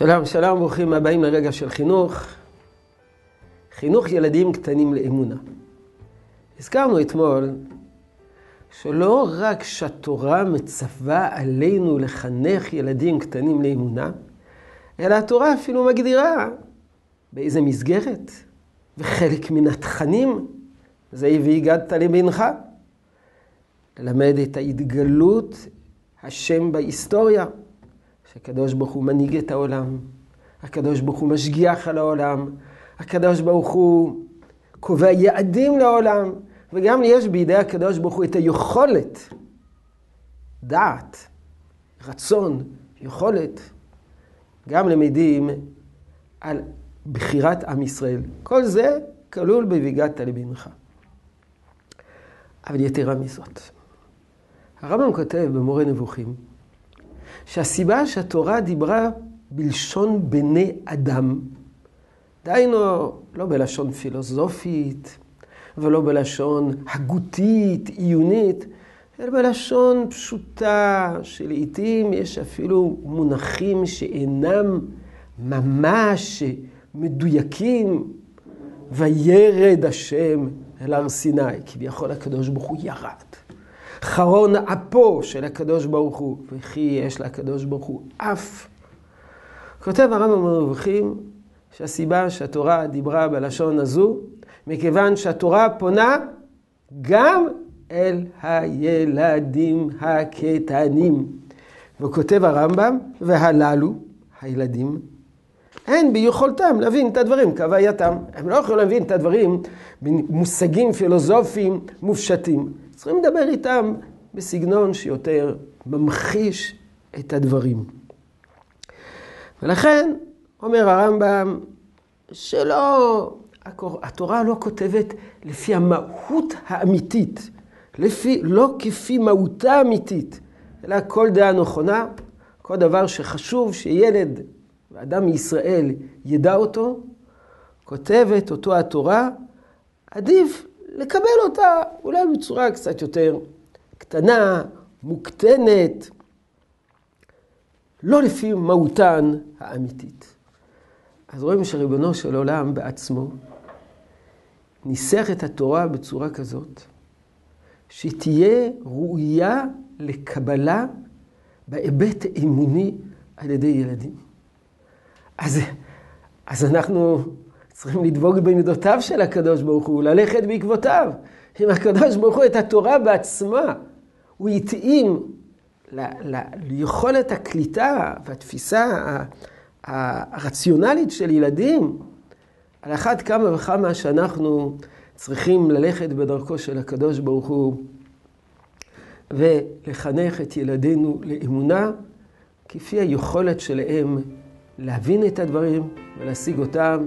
שלום, שלום, ברוכים הבאים לרגע של חינוך. חינוך ילדים קטנים לאמונה. הזכרנו אתמול שלא רק שהתורה מצווה עלינו לחנך ילדים קטנים לאמונה, אלא התורה אפילו מגדירה באיזה מסגרת, וחלק מן התכנים זה והגדת לבנך. ללמד את ההתגלות השם בהיסטוריה. שהקדוש ברוך הוא מנהיג את העולם, הקדוש ברוך הוא משגיח על העולם, הקדוש ברוך הוא קובע יעדים לעולם, וגם יש בידי הקדוש ברוך הוא את היכולת, דעת, רצון, יכולת, גם למדים על בחירת עם ישראל. כל זה כלול ב"ויגעת לבנך". אבל יתרה מזאת, הרמב"ם כותב במורה נבוכים, שהסיבה שהתורה דיברה בלשון בני אדם, דהיינו לא בלשון פילוסופית ולא בלשון הגותית, עיונית, אלא בלשון פשוטה, שלעיתים יש אפילו מונחים שאינם ממש מדויקים. וירד השם אל הר סיני, כביכול הקדוש ברוך הוא ירד. חרון אפו של הקדוש ברוך הוא, וכי יש לקדוש ברוך הוא אף. כותב הרמב"ם במרווחים שהסיבה שהתורה דיברה בלשון הזו, מכיוון שהתורה פונה גם אל הילדים הקטנים. וכותב הרמב"ם, והללו, הילדים, אין ביכולתם להבין את הדברים כהווייתם. הם לא יכולים להבין את הדברים במושגים פילוסופיים מופשטים. צריכים לדבר איתם בסגנון שיותר ממחיש את הדברים. ולכן אומר הרמב"ם שלא, התורה לא כותבת לפי המהות האמיתית, לפי, לא כפי מהותה האמיתית, אלא כל דעה נכונה, כל דבר שחשוב שילד ואדם מישראל ידע אותו, כותבת אותו התורה, עדיף לקבל אותה אולי בצורה קצת יותר קטנה, מוקטנת, לא לפי מהותן האמיתית. אז רואים שריבונו של עולם בעצמו ניסח את התורה בצורה כזאת, שהיא תהיה ראויה לקבלה בהיבט אמוני על ידי ילדים. אז, אז אנחנו צריכים לדבוק במידותיו של הקדוש ברוך הוא, ללכת בעקבותיו. אם הקדוש ברוך הוא את התורה בעצמה, הוא התאים ליכולת הקליטה והתפיסה הרציונלית של ילדים, על אחת כמה וכמה שאנחנו צריכים ללכת בדרכו של הקדוש ברוך הוא ולחנך את ילדינו לאמונה, כפי היכולת שלהם להבין את הדברים ולהשיג אותם.